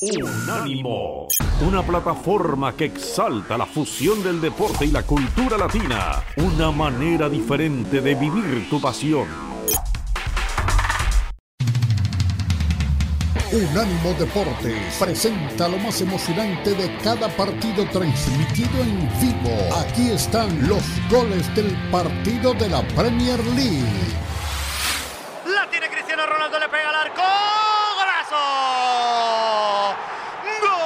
Unánimo, una plataforma que exalta la fusión del deporte y la cultura latina, una manera diferente de vivir tu pasión. Unánimo Deportes presenta lo más emocionante de cada partido transmitido en vivo. Aquí están los goles del partido de la Premier League. La tiene Cristiano Ronaldo, le pega al arco. ¡Golazo! ¡Gol!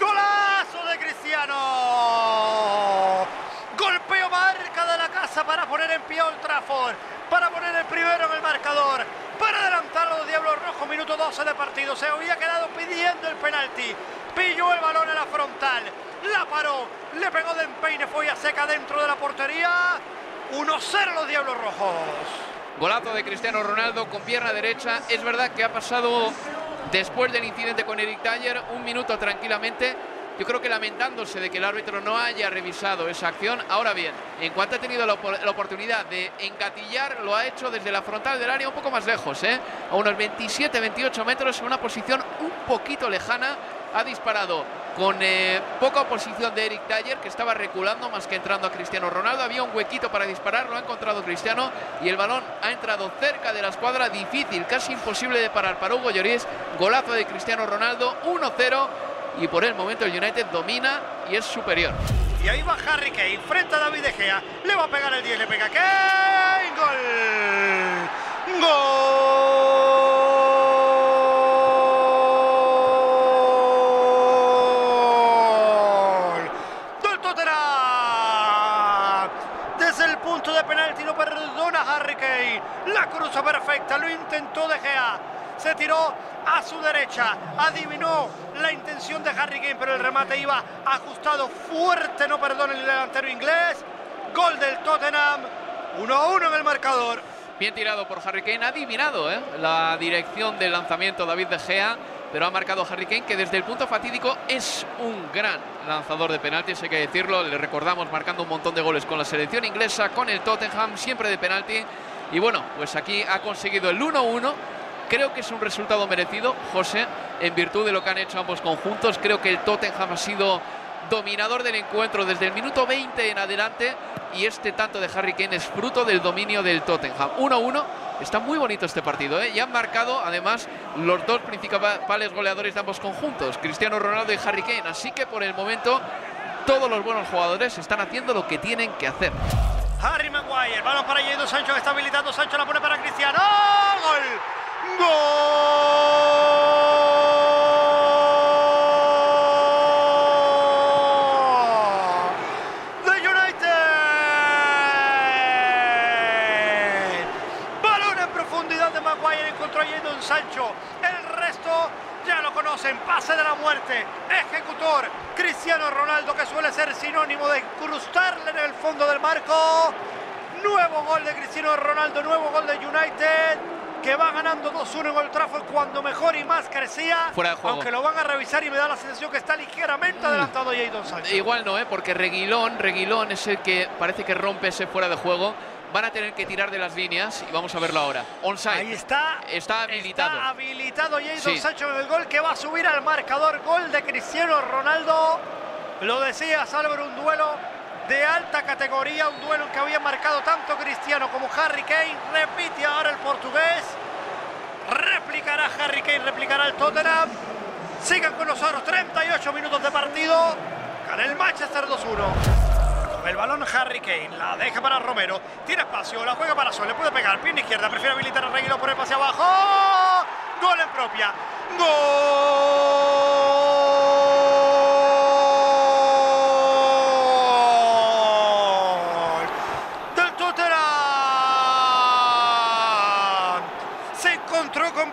¡Golazo de Cristiano! Golpeo marca de la casa pie Old Trafford, para poner el primero en el marcador, para adelantar a los Diablos Rojos, minuto 12 de partido. Se había quedado pidiendo el penalti. Pilló el balón en la frontal, la paró, le pegó de empeine, fue a seca dentro de la portería. 1-0 los Diablos Rojos. Golazo de Cristiano Ronaldo con pierna derecha. Es verdad que ha pasado después del incidente con Eric Dyer un minuto tranquilamente. Yo creo que lamentándose de que el árbitro no haya revisado esa acción. Ahora bien, en cuanto ha tenido la, opor- la oportunidad de encatillar, lo ha hecho desde la frontal del área un poco más lejos, ¿eh? a unos 27-28 metros, en una posición un poquito lejana. Ha disparado con eh, poca oposición de Eric Dyer, que estaba reculando más que entrando a Cristiano Ronaldo. Había un huequito para disparar, lo ha encontrado Cristiano y el balón ha entrado cerca de la escuadra. Difícil, casi imposible de parar para Hugo Lloris. Golazo de Cristiano Ronaldo, 1-0 y por el momento el United domina y es superior. Y ahí va Harry Kane, frente a David De Gea. Le va a pegar el 10, le pega Kane. ¡Gol! ¡Gol! ¡Del Tottenham! Desde el punto de penalti no perdona Harry Kane. La cruza perfecta, lo intentó De Gea. Se tiró a su derecha, adivinó la intención de Harry Kane, pero el remate iba ajustado fuerte, no perdona el delantero inglés. Gol del Tottenham, 1-1 en el marcador. Bien tirado por Harry Kane, adivinado ¿eh? la dirección del lanzamiento David De Gea, pero ha marcado Harry Kane que desde el punto fatídico es un gran lanzador de penaltis, hay que decirlo, le recordamos marcando un montón de goles con la selección inglesa, con el Tottenham, siempre de penalti, y bueno, pues aquí ha conseguido el 1-1, creo que es un resultado merecido, José, en virtud de lo que han hecho ambos conjuntos, creo que el Tottenham ha sido dominador del encuentro desde el minuto 20 en adelante y este tanto de Harry Kane es fruto del dominio del Tottenham. 1-1, está muy bonito este partido ¿eh? y han marcado además los dos principales goleadores de ambos conjuntos, Cristiano Ronaldo y Harry Kane, así que por el momento todos los buenos jugadores están haciendo lo que tienen que hacer. Harry Maguire, balón para Jadon Sancho está habilitando, Sancho la pone para Cristiano. ¡Gol! ¡Gol! ¡De United! Balón en profundidad de Maguire, encontró a Jadon Sancho. El resto ya lo conocen, pase de la muerte, ejecutor, Cristiano Ronaldo que suele ser sinónimo de incrustarle en el fondo del marco. Nuevo gol de Cristiano Ronaldo, nuevo gol de United, que va ganando 2-1 en Old Trafford cuando mejor y más crecía. Fuera de juego. Aunque lo van a revisar y me da la sensación que está ligeramente adelantado Jadon Sancho. Igual no, ¿eh? porque Reguilón, Reguilón es el que parece que rompe ese fuera de juego. Van a tener que tirar de las líneas y vamos a verlo ahora. Onside. Ahí está. Está habilitado. Está habilitado Jadon Sí. Sancho en el gol que va a subir al marcador. Gol de Cristiano Ronaldo. Lo decía Álvaro, un duelo de alta categoría, un duelo que había marcado tanto Cristiano como Harry Kane. Repite ahora el portugués. Replicará Harry Kane, replicará el Tottenham. Sigan con nosotros, 38 minutos de partido. Gana el Manchester 2-1. Con el balón Harry Kane, la deja para Romero. Tiene espacio, la juega para Sol, le puede pegar. Pierna izquierda, prefiere habilitar a Reguilo por el pase abajo. Gol en propia. Gol del Tottenham. Se encontró con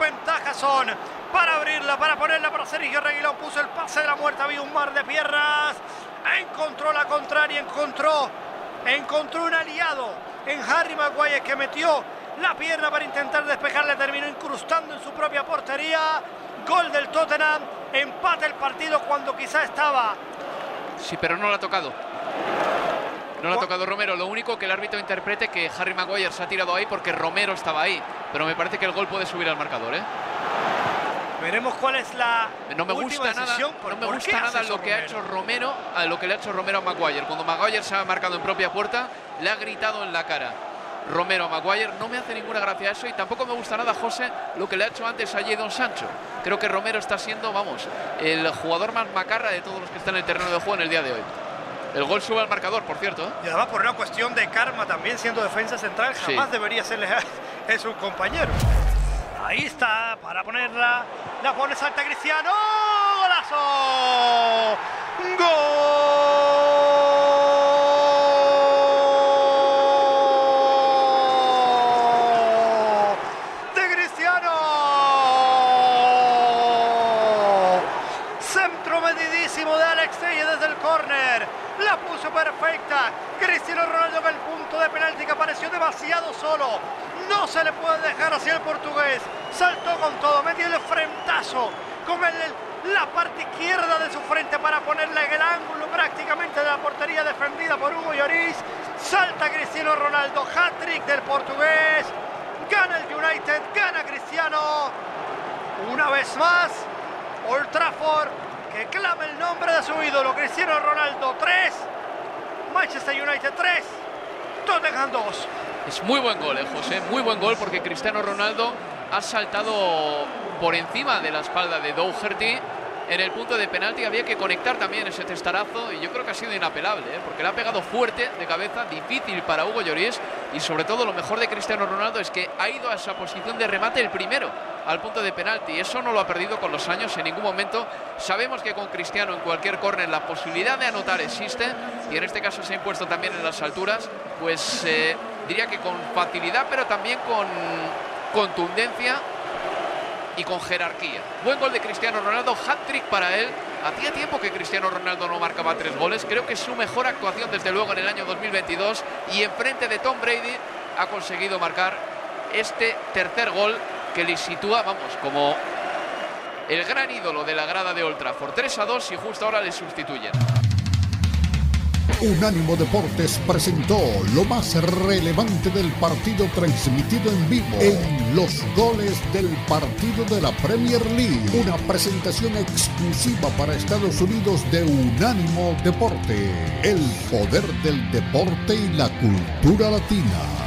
para abrirla, para ponerla para Sergio Reguilón. Puso el pase de la muerte, había un mar de piernas. Encontró la contraria, encontró, encontró un aliado en Harry Maguire que metió la pierna para intentar despejarle, terminó incrustando en su propia portería. Gol del Tottenham, empate el partido cuando quizá estaba Sí, pero no lo ha tocado. No lo ha tocado Romero. Lo único que el árbitro interprete que Harry Maguire se ha tirado ahí porque Romero estaba ahí. Pero me parece que el gol puede subir al marcador, ¿eh? Veremos cuál es la no me gusta nada, no me gusta nada lo que ha hecho Romero, a lo que le ha hecho Romero a Maguire. Cuando Maguire se ha marcado en propia puerta, le ha gritado en la cara. Romero a Maguire no me hace ninguna gracia eso y tampoco me gusta nada José lo que le ha hecho antes a Jadon Sancho. Creo que Romero está siendo, vamos, el jugador más macarra de todos los que están en el terreno de juego en el día de hoy. El gol sube al marcador, por cierto. ¿eh? Y además por una cuestión de karma también siendo defensa central, jamás debería ser leal es un compañero. Ahí está, para ponerla. La pone Salta Cristiano. ¡Golazo! ¡Gol! perfecta. Cristiano Ronaldo en el punto de penalti que apareció demasiado solo. No se le puede dejar así el portugués. Saltó con todo, metió el frentazo con la parte izquierda de su frente para ponerle en el ángulo prácticamente de la portería defendida por Hugo Lloris. Salta Cristiano Ronaldo, hat-trick del portugués. Gana el United, gana Cristiano. Una vez más, Old Trafford que clama el nombre de su ídolo, Cristiano Ronaldo 3, Manchester United 3, Tottenham 2. Es muy buen gol, eh, José, muy buen gol porque Cristiano Ronaldo ha saltado por encima de la espalda de Dougherty en el punto de penalti. Había que conectar también ese testarazo y yo creo que ha sido inapelable, ¿eh? porque le ha pegado fuerte de cabeza, difícil para Hugo Lloris y sobre todo lo mejor de Cristiano Ronaldo es que ha ido a esa posición de remate el primero al punto de penalti. Eso no lo ha perdido con los años en ningún momento. Sabemos que con Cristiano en cualquier córner la posibilidad de anotar existe y en este caso se ha impuesto también en las alturas, pues eh, diría que con facilidad pero también con contundencia y con jerarquía. Buen gol de Cristiano Ronaldo, hat-trick para él. Hacía tiempo que Cristiano Ronaldo no marcaba tres goles. Creo que es su mejor actuación desde luego en el año 2022 y enfrente de Tom Brady ha conseguido marcar este tercer gol que le sitúa, vamos, como el gran ídolo de la grada de Old Trafford. 3 a 2 y justo ahora le sustituyen. Unánimo Deportes presentó lo más relevante del partido transmitido en vivo en los goles del partido de la Premier League. Una presentación exclusiva para Estados Unidos de Unánimo Deporte. El poder del deporte y la cultura latina.